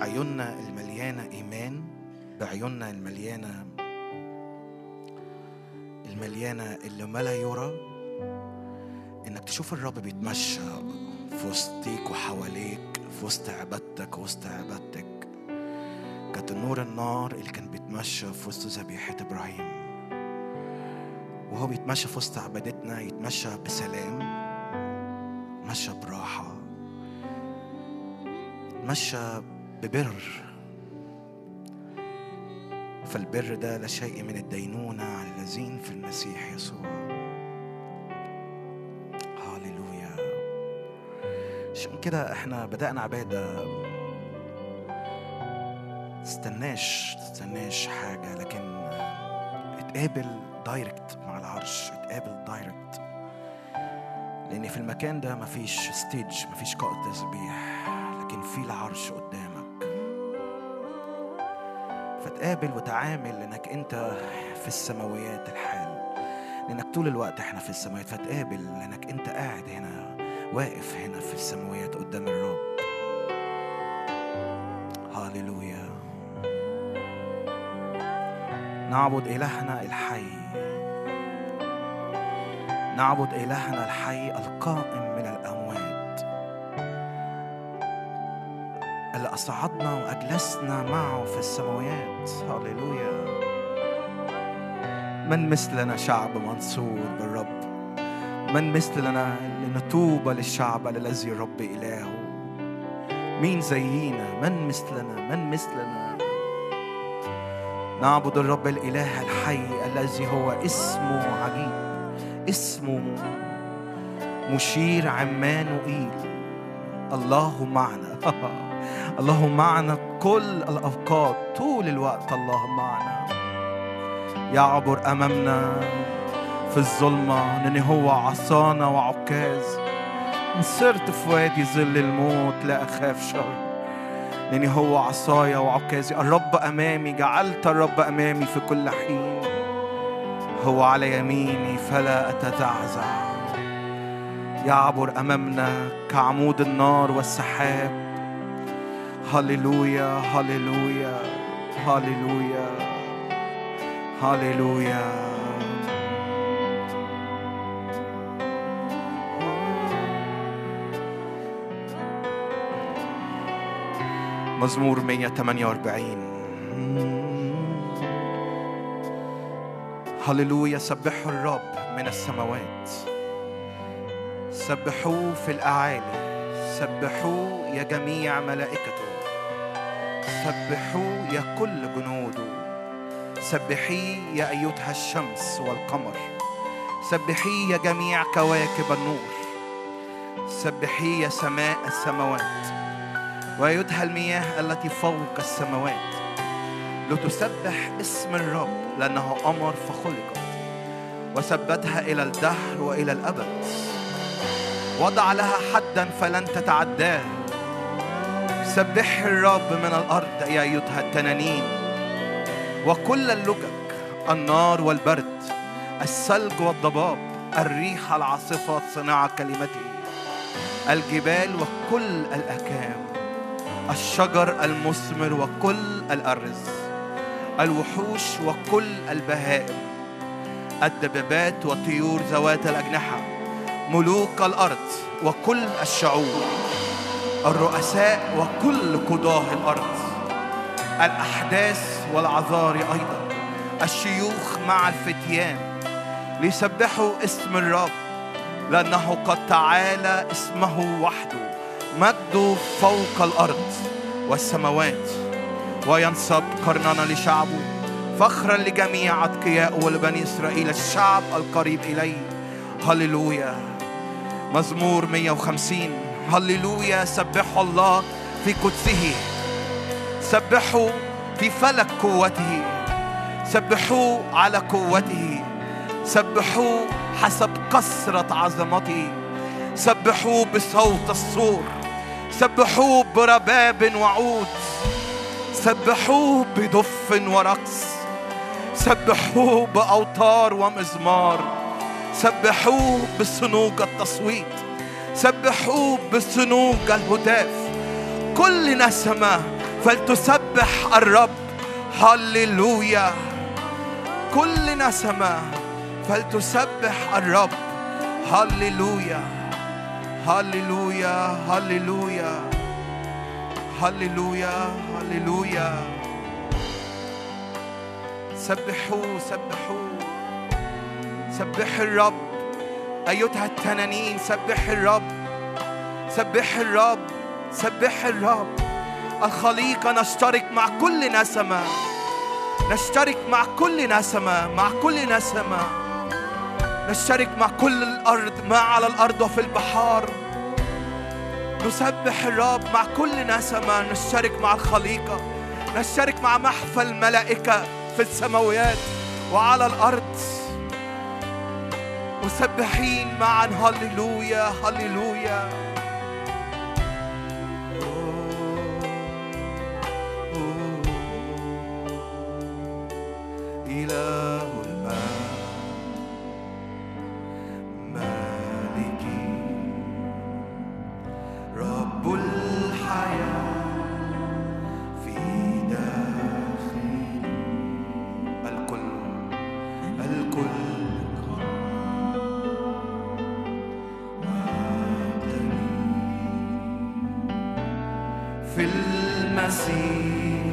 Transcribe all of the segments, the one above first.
عيوننا المليانة إيمان بعيوننا المليانة المليانة اللي ما لا يرى. إنك تشوف الرب بيتمشى في وسطيك وحواليك في وسط عبادتك وسط عبادتك. كانت النور النار اللي كان بيتمشى في وسط ذبيحة إبراهيم. وهو بيتمشى في وسط عبادتنا يتمشى بسلام يتمشى براحة يتمشى ببر. فالبر ده لا شيء من الدينونة على الذين في المسيح يسوع. هاليلويا عشان كده إحنا بدأنا عبادة. تستناش تستناش حاجة لكن اتقابل direct مع العرش اتقابل direct لأن في المكان ده مفيش stage مفيش قائد تسبيح لكن في العرش قدامك فتقابل وتعامل لأنك أنت في السماويات الحال. لأنك طول الوقت إحنا في السماوات فتقابل لأنك أنت قاعد هنا واقف هنا في السماويات قدام الرب. هاليلويا نعبد إلهنا الحي. نعبد إلهنا الحي القائم اللي أصعدنا وأجلسنا معه في السماوات. هاليلويا من مثلنا شعب منصور بالرب؟ من مثلنا لنتوب للشعب الذي الرب إلهه؟ مين زينا؟ من مثلنا؟ من مثلنا؟ نعبد الرب الإله الحي الذي هو اسمه عجيب اسمه مشير عمانوئيل الله معنا. الله معنا كل الأوقات طول الوقت الله معنا. يعبر أمامنا في الظلمة لأن هو عصانا وعكاز. إن سرت في وادي ظل الموت لا أخاف شر لأن هو عصايا وعكازي الرب أمامي جعلت الرب أمامي في كل حين. هو على يميني فلا أتزعزع. يعبر أمامنا كعمود النار والسحاب. هللويا هللويا هللويا هللويا مزمور 148 هللويا سبحوا الرب من السماوات سبحوه في الأعالي سبحوه يا جميع ملائكته سبحوه يا كل جنوده. سبحيه يا أيتها الشمس والقمر. سبحيه يا جميع كواكب النور. سبحيه يا سماء السماوات. ويدهى المياه التي فوق السماوات. لتسبح اسم الرب لأنه أمر فخلقت. وثبتها إلى الدهر وإلى الأبد. وضع لها حدا فلن تتعداه. سبح الرب من الأرض يا أيتها التنانين. وكل اللجج النار والبرد الثلج والضباب الريح العاصفة صناعة كلمته. الجبال وكل الأكام الشجر المثمر وكل الأرز الوحوش وكل البهائم الدبابات والطيور ذوات الأجنحة ملوك الأرض وكل الشعوب. الرؤساء وكل قضاه الأرض الأحداث والعذاري أيضا الشيوخ مع الفتيان ليسبحوا اسم الرب لأنه قد تعالى اسمه وحده مجده فوق الأرض والسماوات وينصب قرننا لشعبه فخرا لجميع أتقياء ولبني إسرائيل الشعب القريب إليه. هللويا. مزمور 150 هللويا سبحوا الله في قدسه. سبحوا في فلك قوته. سبحوه على قوته. سبحوه حسب كثرة عظمته. سبحوه بصوت الصور سبحوه برباب وعود. سبحوه بدف ورقص. سبحوه بأوتار ومزمار. سبحوه بصنوج التصويت. سبحوه بصنوج الهتاف. كل نسمة فلتسبح الرب. هللويا. كل نسمة فلتسبح الرب. هللويا. هللويا. هللويا. هللويا. هللويا. سبحوا سبحوا سبح الرب. أيتها التنانين سبح الرب سبح الرب سبح الرب. الخليقة نشترك مع كل نسمة نشترك مع كل نسمة مع كل نسمة نشترك مع كل الأرض ما على الأرض وفي البحار. نسبح الرب مع كل نسمة نشترك مع الخليقة. نشترك مع محفل الملائكة في السماويات وعلى الأرض. مسبحين معا. هللويا هللويا. إله في المسيح.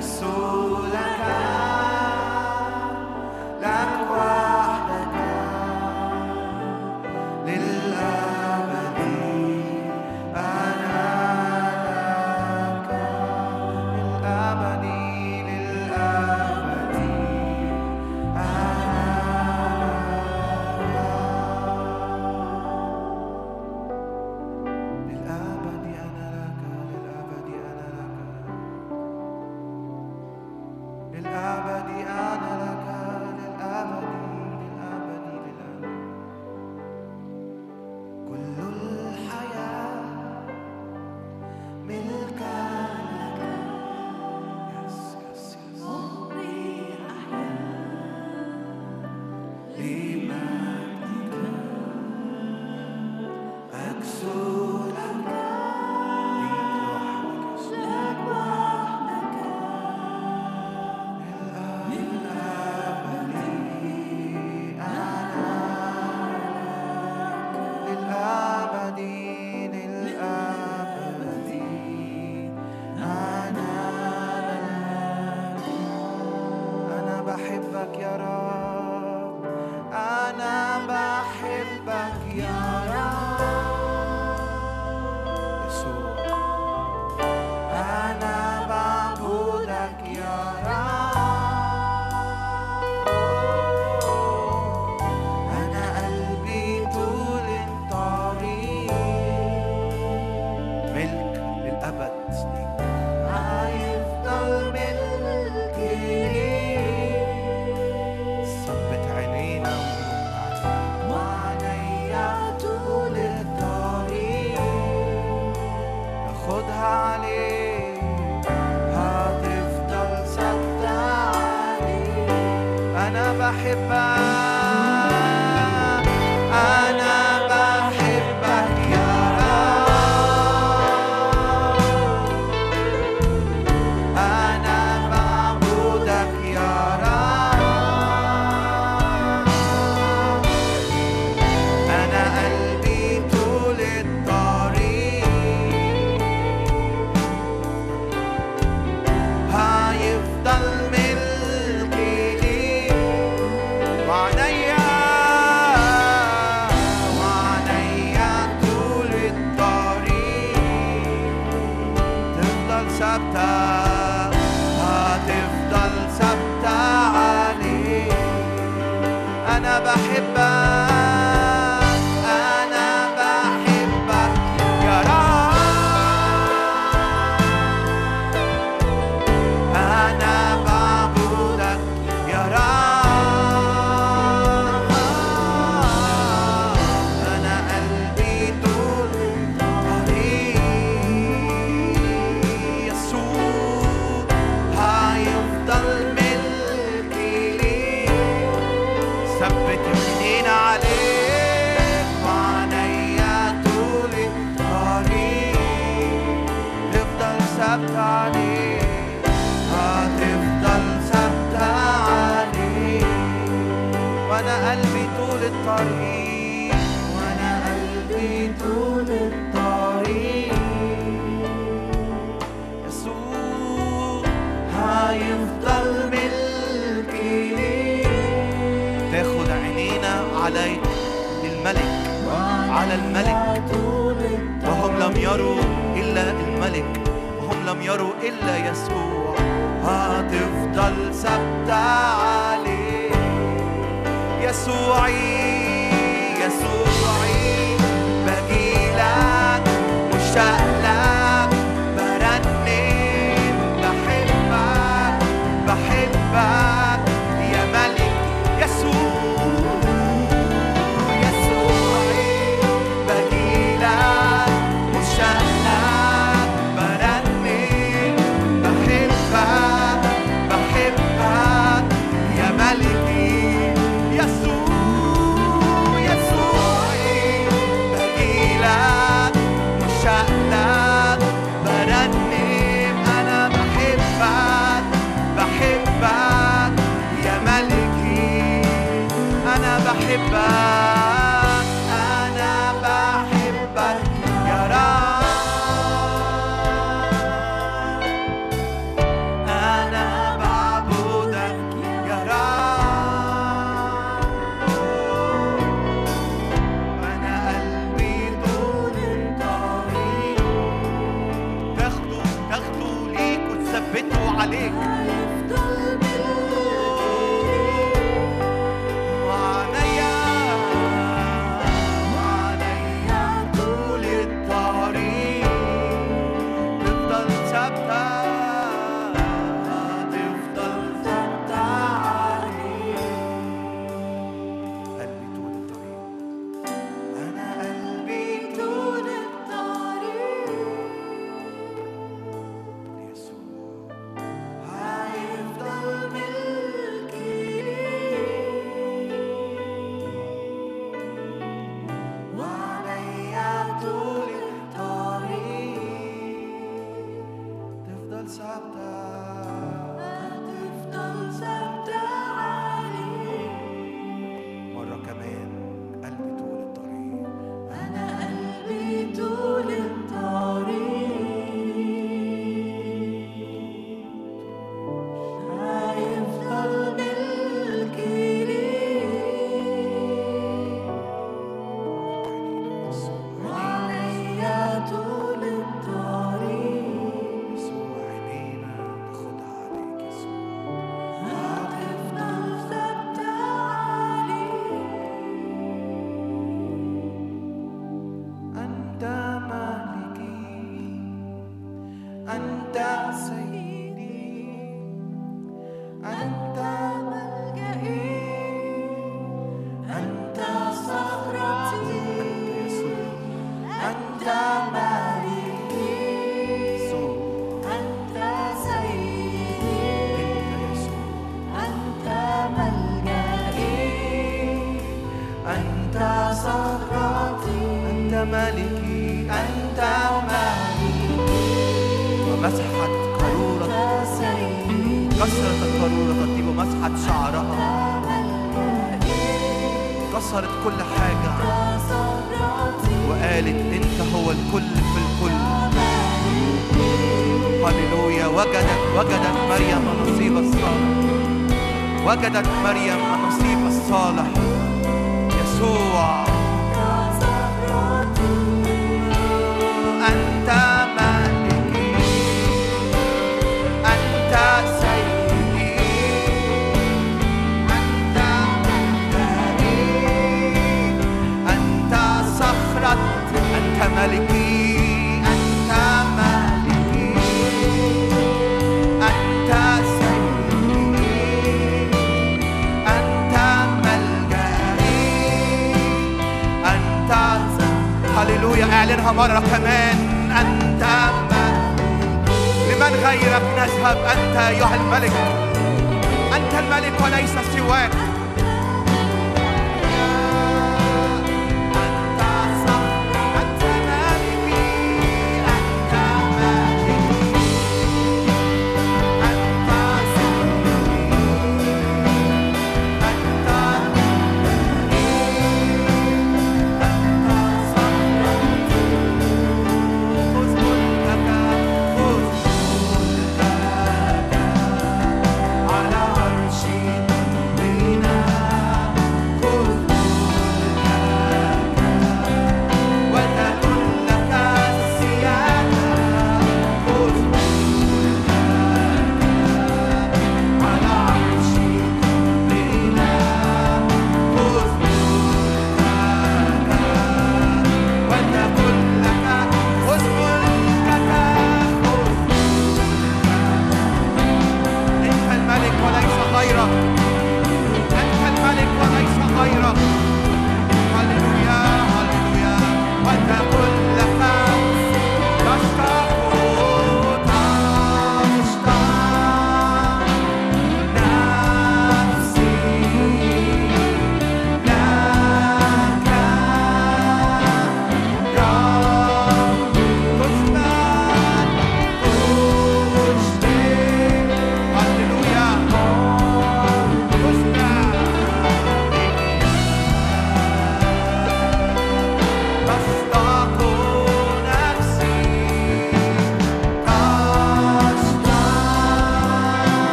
so وأنا قلبي طول الطريق. يسوع هيفضل ملكي تاخد عينينا عليك للملك على الملك. وهم لم يروا إلا الملك وهم لم يروا إلا يسوع. هتفضل ثابته عليه يسوعي يسوعي بجيلك مشتاق look at that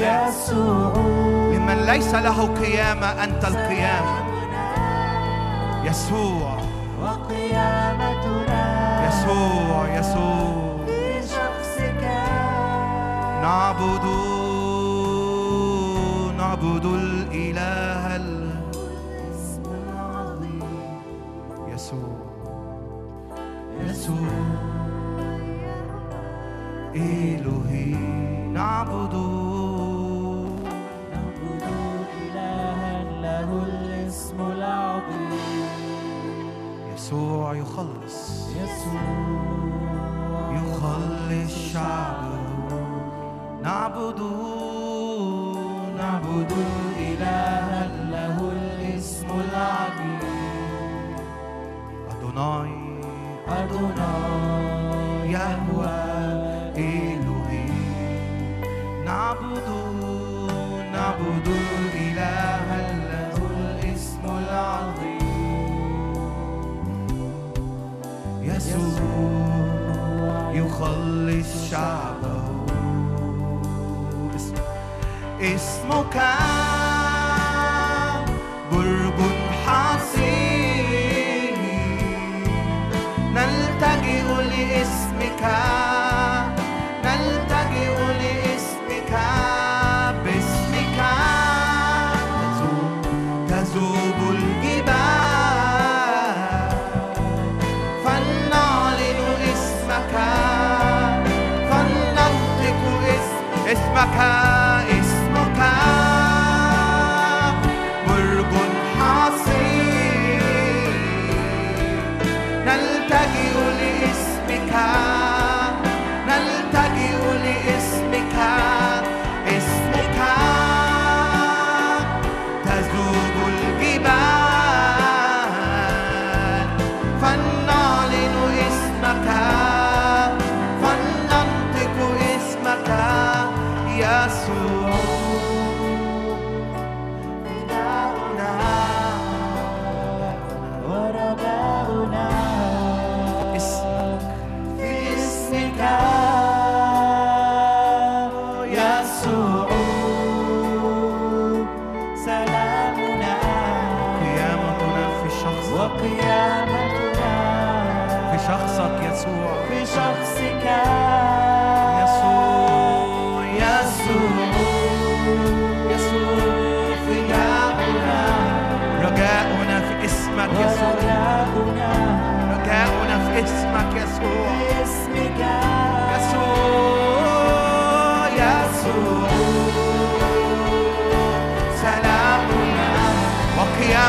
يسوع. لمن ليس له قيامة أنت القيامة. يسوع. وقيامتنا يسوع يسوع. بشخصك. نعبد نعبد الإله.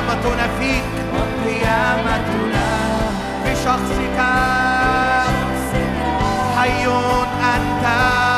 قيامتنا فيك. قيامتنا في شخصك. حي أنت.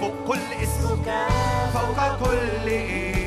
فوق كل اسم فوق كل اسم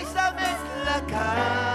ليس مثلك ليس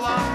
fly.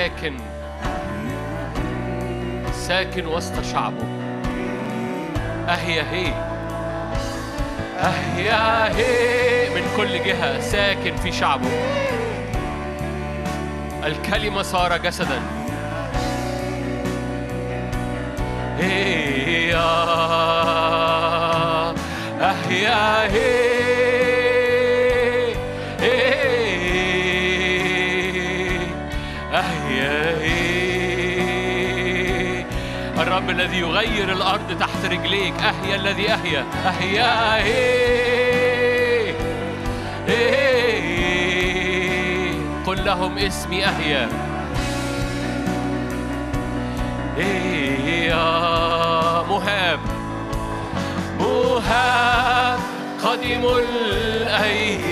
الساكن ساكن وسط شعبه. أهيا هي أهيا هي من كل جهة ساكن في شعبه. الكلمة صار جسدا. هي الرب الذي يغير الأرض تحت رجليك. أحيا الذي أحيا. أحيا. قل لهم اسمي أحيا. يا مهاب. مهاب قدم الأيام.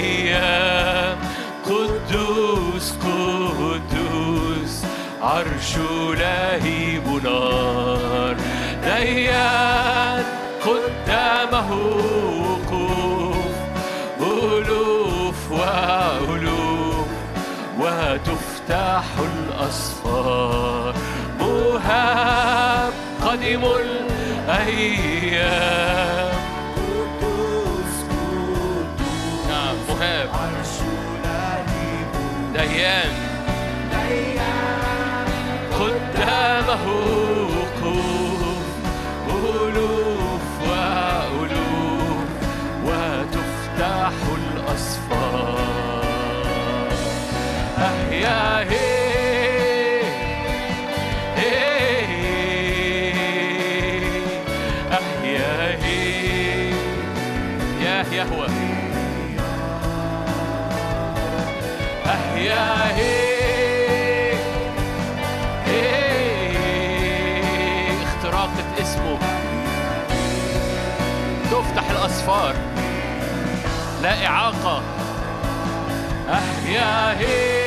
قدوس قدوس عرش لهيب نار ديان قدامه وقوف ألوف وألوف وتفتح الأسفار. مهاب قدم الأيام. نعم مهاب. ديان. قدامه الأسفار. لا إعاقة. أحيا هي.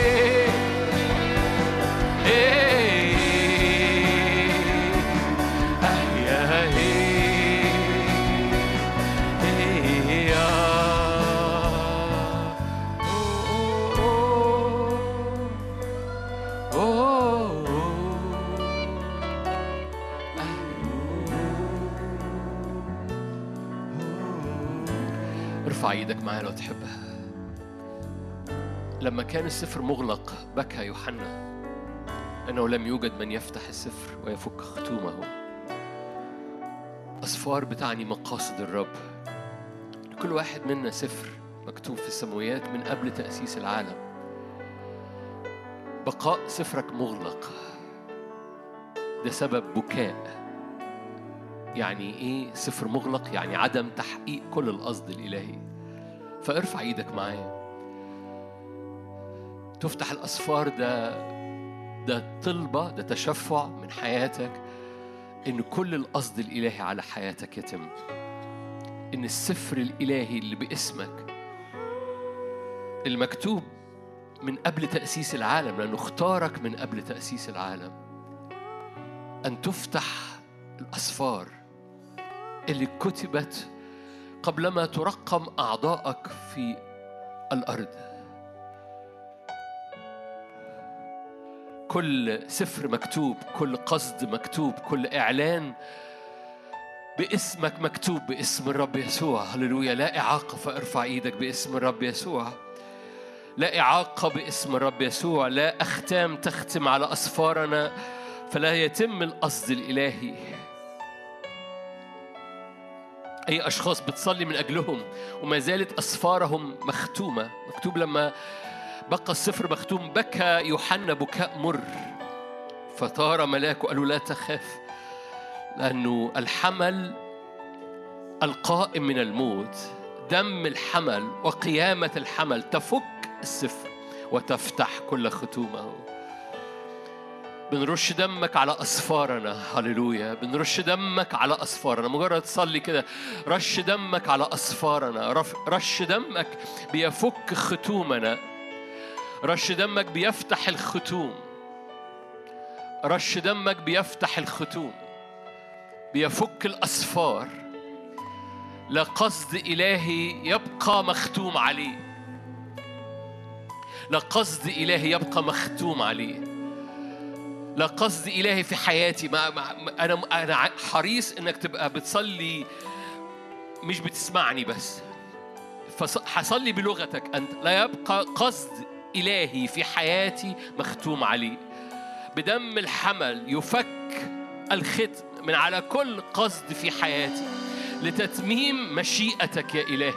لما كان السفر مغلق بكى يوحنا أنه لم يوجد من يفتح السفر ويفك ختومه أسفار بتعني مقاصد الرب. كل واحد منا سفر مكتوب في السماويات من قبل تأسيس العالم. بقاء سفرك مغلق. ده سبب بكاء. يعني إيه سفر مغلق؟ يعني عدم تحقيق كل القصد الإلهي. فارفع إيدك معايا. تفتح الاسفار ده ده طلبة ده تشفع من حياتك إن كل القصد الإلهي على حياتك يتم إن السفر الإلهي اللي باسمك المكتوب من قبل تأسيس العالم لأنه اختارك من قبل تأسيس العالم أن تفتح الاسفار اللي كتبت قبلما ترقم اعضائك في الأرض. كل سفر مكتوب كل قصد مكتوب كل إعلان باسمك مكتوب باسم الرب يسوع. هللويا. لا إعاقة فارفع إيدك باسم الرب يسوع. لا إعاقة باسم الرب يسوع. لا أختام تختم على أسفارنا. فلا يتم القصد الإلهي. أي أشخاص بتصلي من أجلهم وما زالت أسفارهم مختومة. مكتوب لما بقى السفر مختوم بكى يوحنا بكاء مر. فطار ملاك وقال له لا تخاف لأنه الحمل القائم من الموت. دم الحمل وقيامة الحمل تفك السفر وتفتح كل ختومه. بنرش دمك على أسفارنا هللويا. بنرش دمك على أسفارنا. مجرد تصلي كده رش دمك على أسفارنا. رش دمك بيفك ختومنا. رش دمك بيفتح الختوم. رش دمك بيفتح الختوم. بيفك الأسفار. لا قصد إلهي يبقى مختوم عليه. لا قصد إلهي يبقى مختوم عليه. لا قصد إلهي في حياتي. ما أنا أنا حريص إنك تبقى بتصلي. مش بتسمعني بس. فحصلي بلغتك. أنت لا يبقى قصد إلهي في حياتي مختوم عليه. بدم الحمل يفك الختم من على كل قصد في حياتي لتتميم مشيئتك يا إلهي.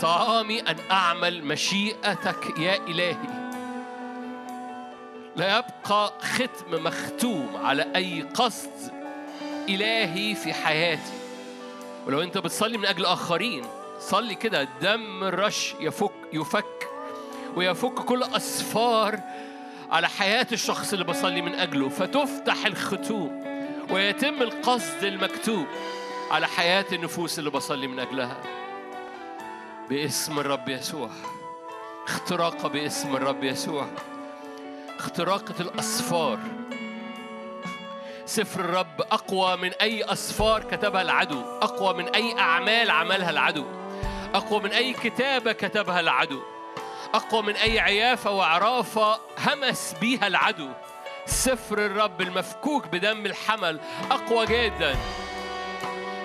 طعامي أن أعمل مشيئتك يا إلهي. لا يبقى ختم مختوم على أي قصد إلهي في حياتي. ولو أنت بتصلي من أجل آخرين صلي كده. دم الرش يفك يفك ويفك كل أسفار على حياة الشخص اللي بصلي من أجله. فتفتح الختوم ويتم القصد المكتوب على حياة النفوس اللي بصلي من أجلها. باسم الرب يسوع. اختراق باسم الرب يسوع. اختراقة الأسفار. سفر الرب أقوى من أي أسفار كتبها العدو. أقوى من أي أعمال عملها العدو. أقوى من أي كتابة كتبها العدو. أقوى من أي عيافة وعرافة همس بيها العدو. سفر الرب المفكوك بدم الحمل أقوى جدا.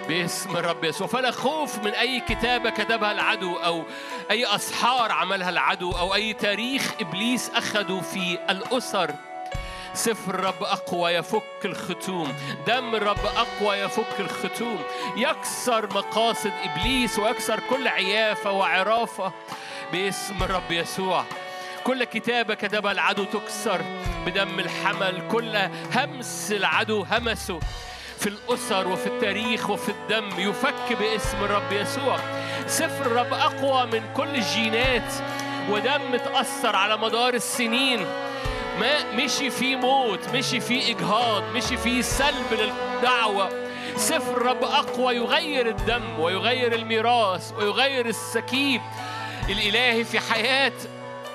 باسم الرب يسوع. فلا خوف من أي كتابة كتبها العدو أو أي أسحار عملها العدو أو أي تاريخ إبليس أخده في الأسر. سفر الرب أقوى يفك الختوم. دم الرب أقوى يفك الختوم. يكسر مقاصد إبليس ويكسر كل عيافة وعرافة باسم الرب يسوع. كل كتابة كتبها العدو تكسر بدم الحمل. كل همس العدو همسه في الأسر وفي التاريخ وفي الدم. يفك باسم الرب يسوع. سفر الرب أقوى من كل الجينات. ودم تأثر على مدار السنين. ما مشي فيه موت مشي فيه إجهاض مشي فيه سلب للدعوة. سفر الرب أقوى يغير الدم ويغير الميراث ويغير السكيب. الإلهي في حياة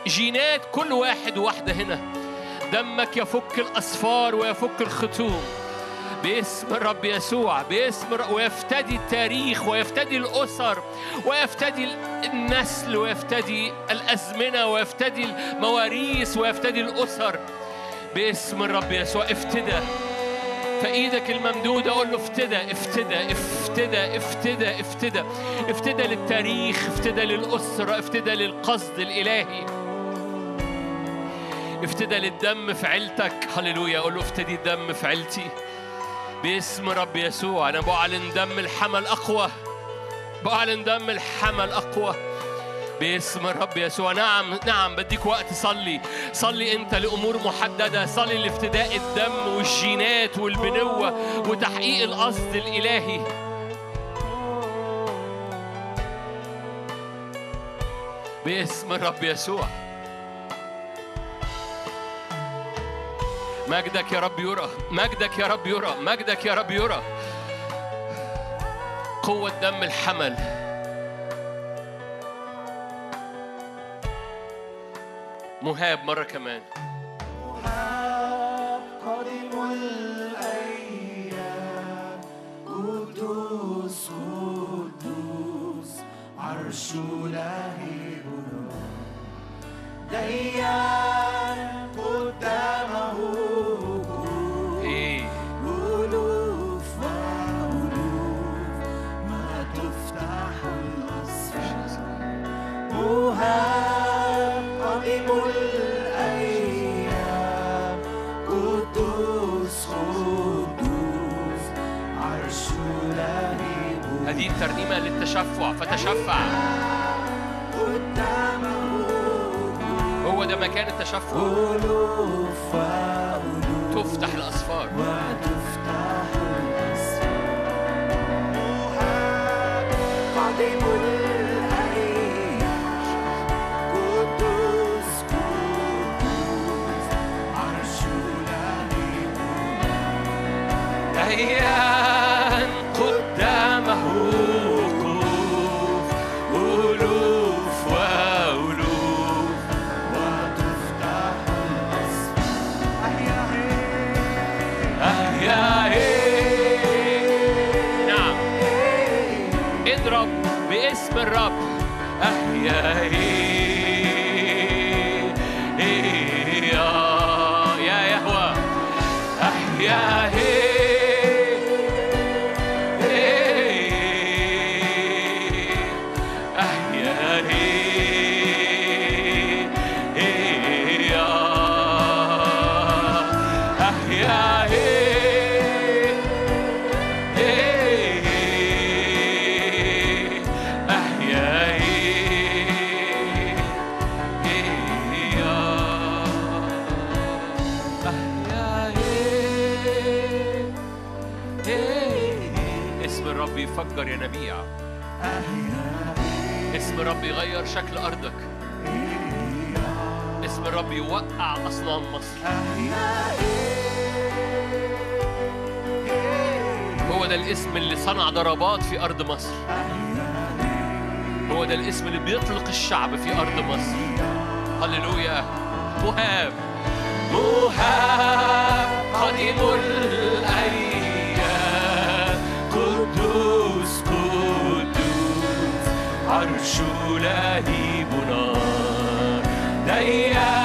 جينات كل واحد وواحدة هنا. دمك يفك الأسفار ويفك الختوم. باسم الرب يسوع باسم ويفتدي التاريخ ويفتدي الأسر ويفتدي النسل ويفتدي الأزمنة ويفتدي المواريث ويفتدي الأسر. باسم الرب يسوع افتدى فايدك الممدودة قول له افتدى افتدى افتدى افتدى افتدى افتدى للتاريخ افتدى للأسرة افتدى للقصد الإلهي افتدى للدم في عيلتك. هللويا قول له افتدي الدم في عيلتي. باسم رب يسوع أنا بعلن دم الحمل اقوى بعلن دم الحمل اقوى باسم الرب يسوع. نعم نعم بديك وقت. صلي صلي انت لأمور محددة. صلي لافتداء الدم والجينات والبنوة وتحقيق القصد الإلهي. باسم الرب يسوع. مجدك يا رب يرى مجدك يا رب يرى مجدك يا رب يرى. قوة دم الحمل. مهاب مرة كمان. قادم الأيام قدوس قدوس عرش لهيب ديان قدامه إيه. ألوف وألوف ما تفتح مهاب هذه الترنيمة للتشفع فتشفع. هو ده مكان التشفع. تفتح الأسفار وتفتح الأسفار قديم الأيام الاسم اللي صنع ضربات في أرض مصر. هو ده الاسم اللي بيطلق الشعب في أرض مصر. هللويا. مهاب. مهاب. قديم الأيام. قدوس قدوس. عرش لهيب نار ديان.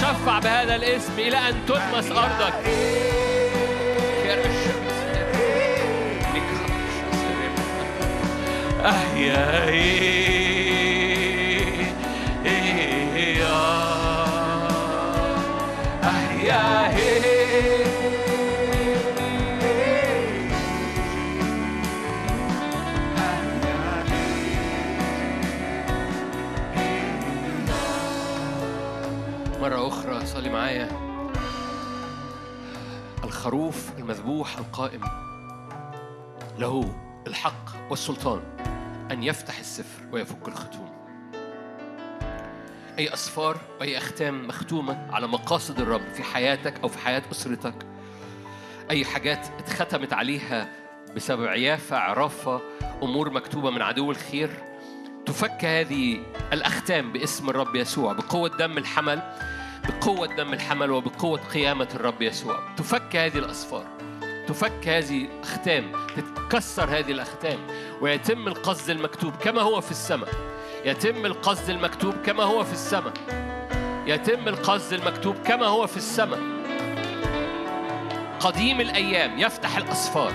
تشفع بهذا الاسم إلى أن تلمس أرضك. أحيا القائم. له الحق والسلطان أن يفتح السفر ويفك الختوم. أي أسفار وأي أختام مختومة على مقاصد الرب في حياتك أو في حياة أسرتك. أي حاجات اتختمت عليها بسبب عيافة عرافة أمور مكتوبة من عدو الخير. تفك هذه الأختام باسم الرب يسوع بقوة دم الحمل بقوة دم الحمل وبقوة قيامة الرب يسوع. تفك هذه الأسفار. تفك هذه الأختام تتكسر هذه الأختام. ويتم القصد المكتوب كما هو في السماء. يتم القصد المكتوب كما هو في السماء. يتم القصد المكتوب كما هو في السماء. قديم الأيام يفتح الأسفار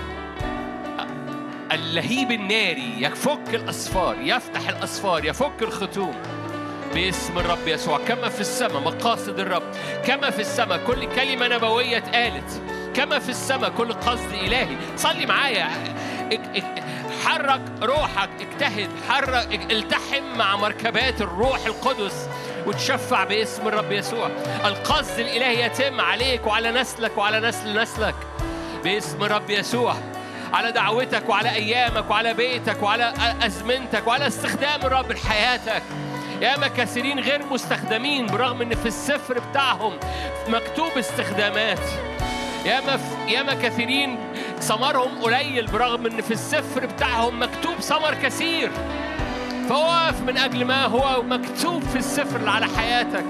اللهيب الناري يفك الأسفار يفتح الأسفار يفك الختوم. باسم الرب يسوع كما في السماء مقاصد الرب كما في السماء. كل كلمة نبوية اتقالت. كما في السماء كل قصد إلهي. صلي معايا. حرك روحك اجتهد حرك التحم مع مركبات الروح القدس وتشفع باسم الرب يسوع. القصد الإلهي يتم عليك وعلى نسلك وعلى نسل نسلك باسم الرب يسوع. على دعوتك وعلى أيامك وعلى بيتك وعلى أزمنتك وعلى استخدام الرب لحياتك. ياما كثيرين غير مستخدمين برغم إن في السفر بتاعهم مكتوب استخدامات. ياما ياما كثيرين ثمرهم قليل برغم إن في السفر بتاعهم مكتوب ثمر كثير. فوقف من أجل ما هو مكتوب في السفر على حياتك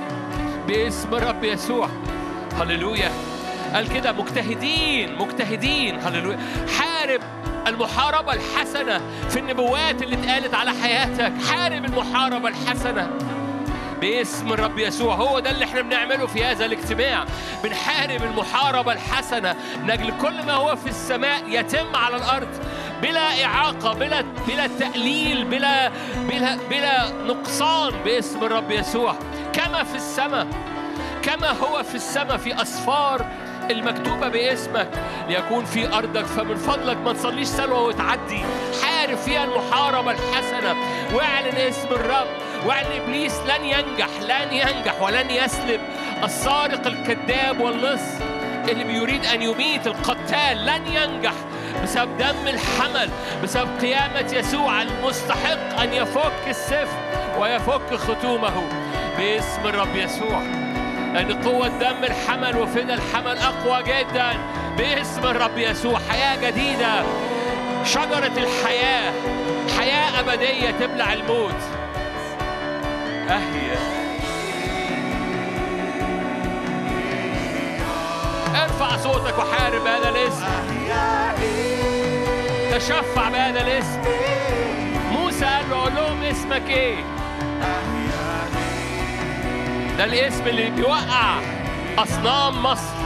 باسم الرب يسوع. هللويا. قال كده مجتهدين مجتهدين هللويا. حارب المحاربة الحسنة في النبوات اللي اتقالت على حياتك. حارب المحاربة الحسنة. باسم الرب يسوع. هو ده اللي إحنا بنعمله في هذا الاجتماع. بنحارب المحاربة الحسنة. من أجل كل ما هو في السماء يتم على الأرض بلا إعاقة بلا بلا تقليل بلا بلا بلا نقصان باسم الرب يسوع. كما في السماء كما هو في السماء في أسفار المكتوبة باسمك. ليكون في أرضك فمن فضلك ما تصليش سلوى وتعدي. حارب فيها المحاربة الحسنة. واعلن اسم الرب. واعلن إبليس لن ينجح لن ينجح ولن يسلب. السارق الكذاب واللص اللي بيريد أن يميت القتال لن ينجح بسبب دم الحمل بسبب قيامة يسوع المستحق أن يفك السفر ويفك ختومه. باسم الرب يسوع. لأن قوة دم الحمل وفدا الحمل أقوى جدا. باسم الرب يسوع. حياة جديدة. شجرة الحياة. حياة أبدية تبلع الموت. أهي. ارفع صوتك وحارب هذا الاسم. تشفع بهذا الاسم. موسى قال له لهم اسمك إيه؟ ده الاسم اللي بيوقع أصنام مصر.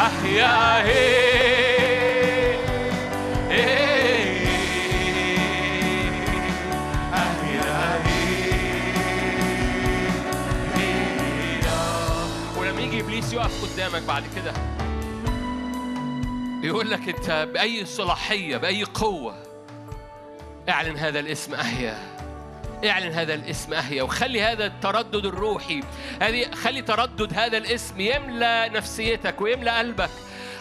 أحيا ولما يجي إبليس يقف قدامك بعد كده يقول لك أنت بأي صلاحية بأي قوة اعلن هذا الاسم احيا اعلن هذا الاسم احيا وخلي هذا التردد الروحي. هذه خلي تردد هذا الاسم يملى نفسيتك ويملى قلبك.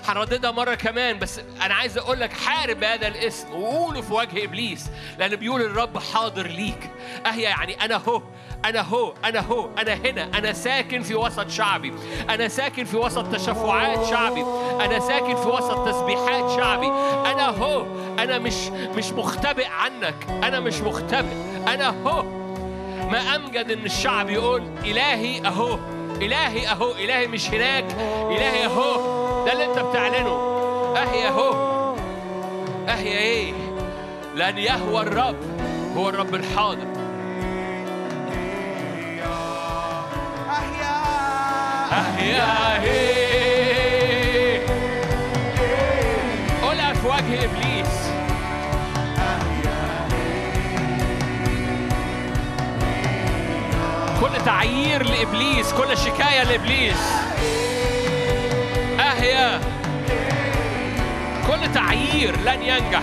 هنرددها مرة كمان بس أنا عايز أقول لك حارب هذا الاسم وقوله في وجه إبليس لأن بيقول الرب حاضر ليك. أهيا يعني أنا هو أنا هو أنا هو أنا هنا أنا ساكن في وسط شعبي. أنا ساكن في وسط تشفعات شعبي. أنا ساكن في وسط تسبيحات شعبي. أنا هو أنا مش مش مختبئ عنك. أنا مش مختبئ. أنا أهو. ما أمجد إن الشعب يقول إلهي أهو. إلهي أهو. إلهي مش هناك. إلهي أهو. ده اللي أنت بتعلنه. أهي أهو. أهي إيه؟ لأن يهوى الرب. هو الرب الحاضر. أحيا أحيا قولها في وجه إبليس. كل تعيير لإبليس كل شكاية لإبليس. اهيا كل تعيير لن ينجح.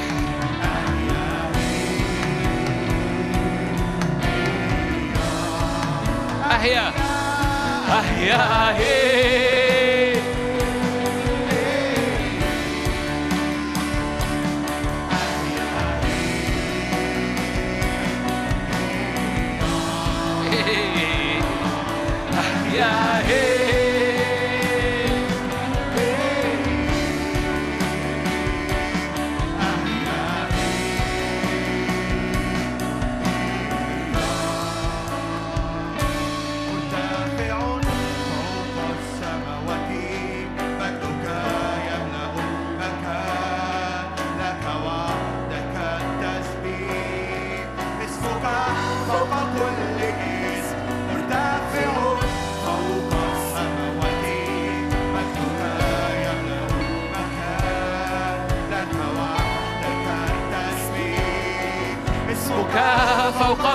أهيا أهيا أهيا Oh.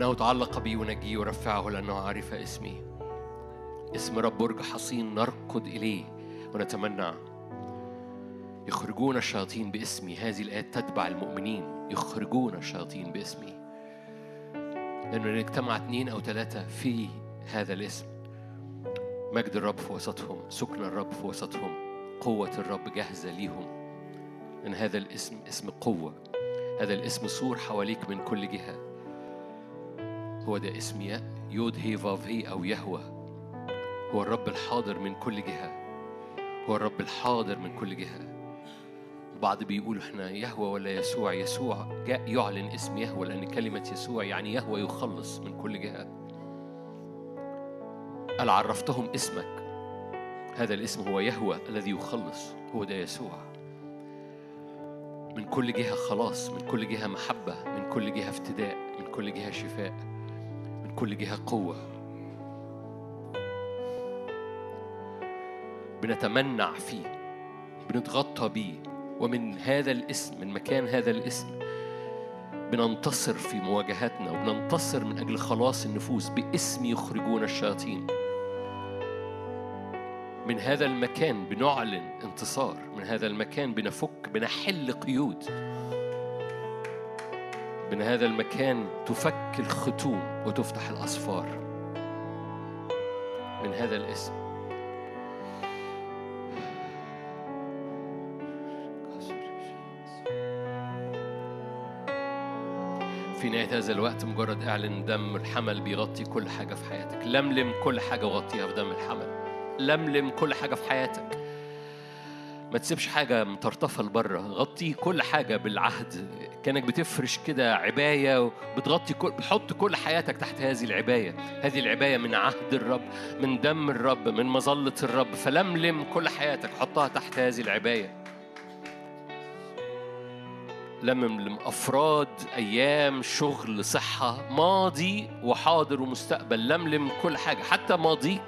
لأنه تعلق بي ونجيه ورفعه لأنه عرف اسمي. اسم رب برج حصين نركض إليه ونتمنى. يخرجون الشياطين باسمي. هذه الآيات تتبع المؤمنين. يخرجون الشياطين باسمي. لأنه إن اجتمع اثنين أو ثلاثة في هذا الاسم مجد الرب في وسطهم سكن الرب في وسطهم قوة الرب جاهزة ليهم. لأن هذا الاسم اسم قوة. هذا الاسم سور حواليك من كل جهة. هو ده اسم يود هي فاف هي أو يهوى. هو الرب الحاضر من كل جهة. هو الرب الحاضر من كل جهة. البعض بيقولوا إحنا يهوى ولا يسوع؟ يسوع جاء يعلن اسم يهوى لأن كلمة يسوع يعني يهوى يخلص من كل جهة. قال عرفتهم اسمك؟ هذا الاسم هو يهوى الذي يخلص. هو ده يسوع. من كل جهة خلاص من كل جهة محبة من كل جهة افتداء من كل جهة شفاء. من كل جهة قوة. بنتمنع فيه بنتغطى بيه ومن هذا الاسم من مكان هذا الاسم بننتصر في مواجهاتنا وبننتصر من أجل خلاص النفوس باسم يخرجون الشياطين. من هذا المكان بنعلن انتصار من هذا المكان بنفك بنحل قيود. من هذا المكان تفك الختوم وتفتح الأسفار من هذا الاسم. في نهاية هذا الوقت مجرد اعلن دم الحمل بيغطي كل حاجة في حياتك. لملم كل حاجة وغطيها في دم الحمل. لملم كل حاجة في حياتك. ما تسيبش حاجة مطرطفة لبره غطي كل حاجة بالعهد. كأنك بتفرش كده عباية وبتغطي كل بتحط كل حياتك تحت هذه العباية. هذه العباية من عهد الرب من دم الرب من مظلة الرب. فلملم كل حياتك حطها تحت هذه العباية. لمم أفراد أيام شغل صحة ماضي وحاضر ومستقبل. لملم كل حاجة حتى ماضيك.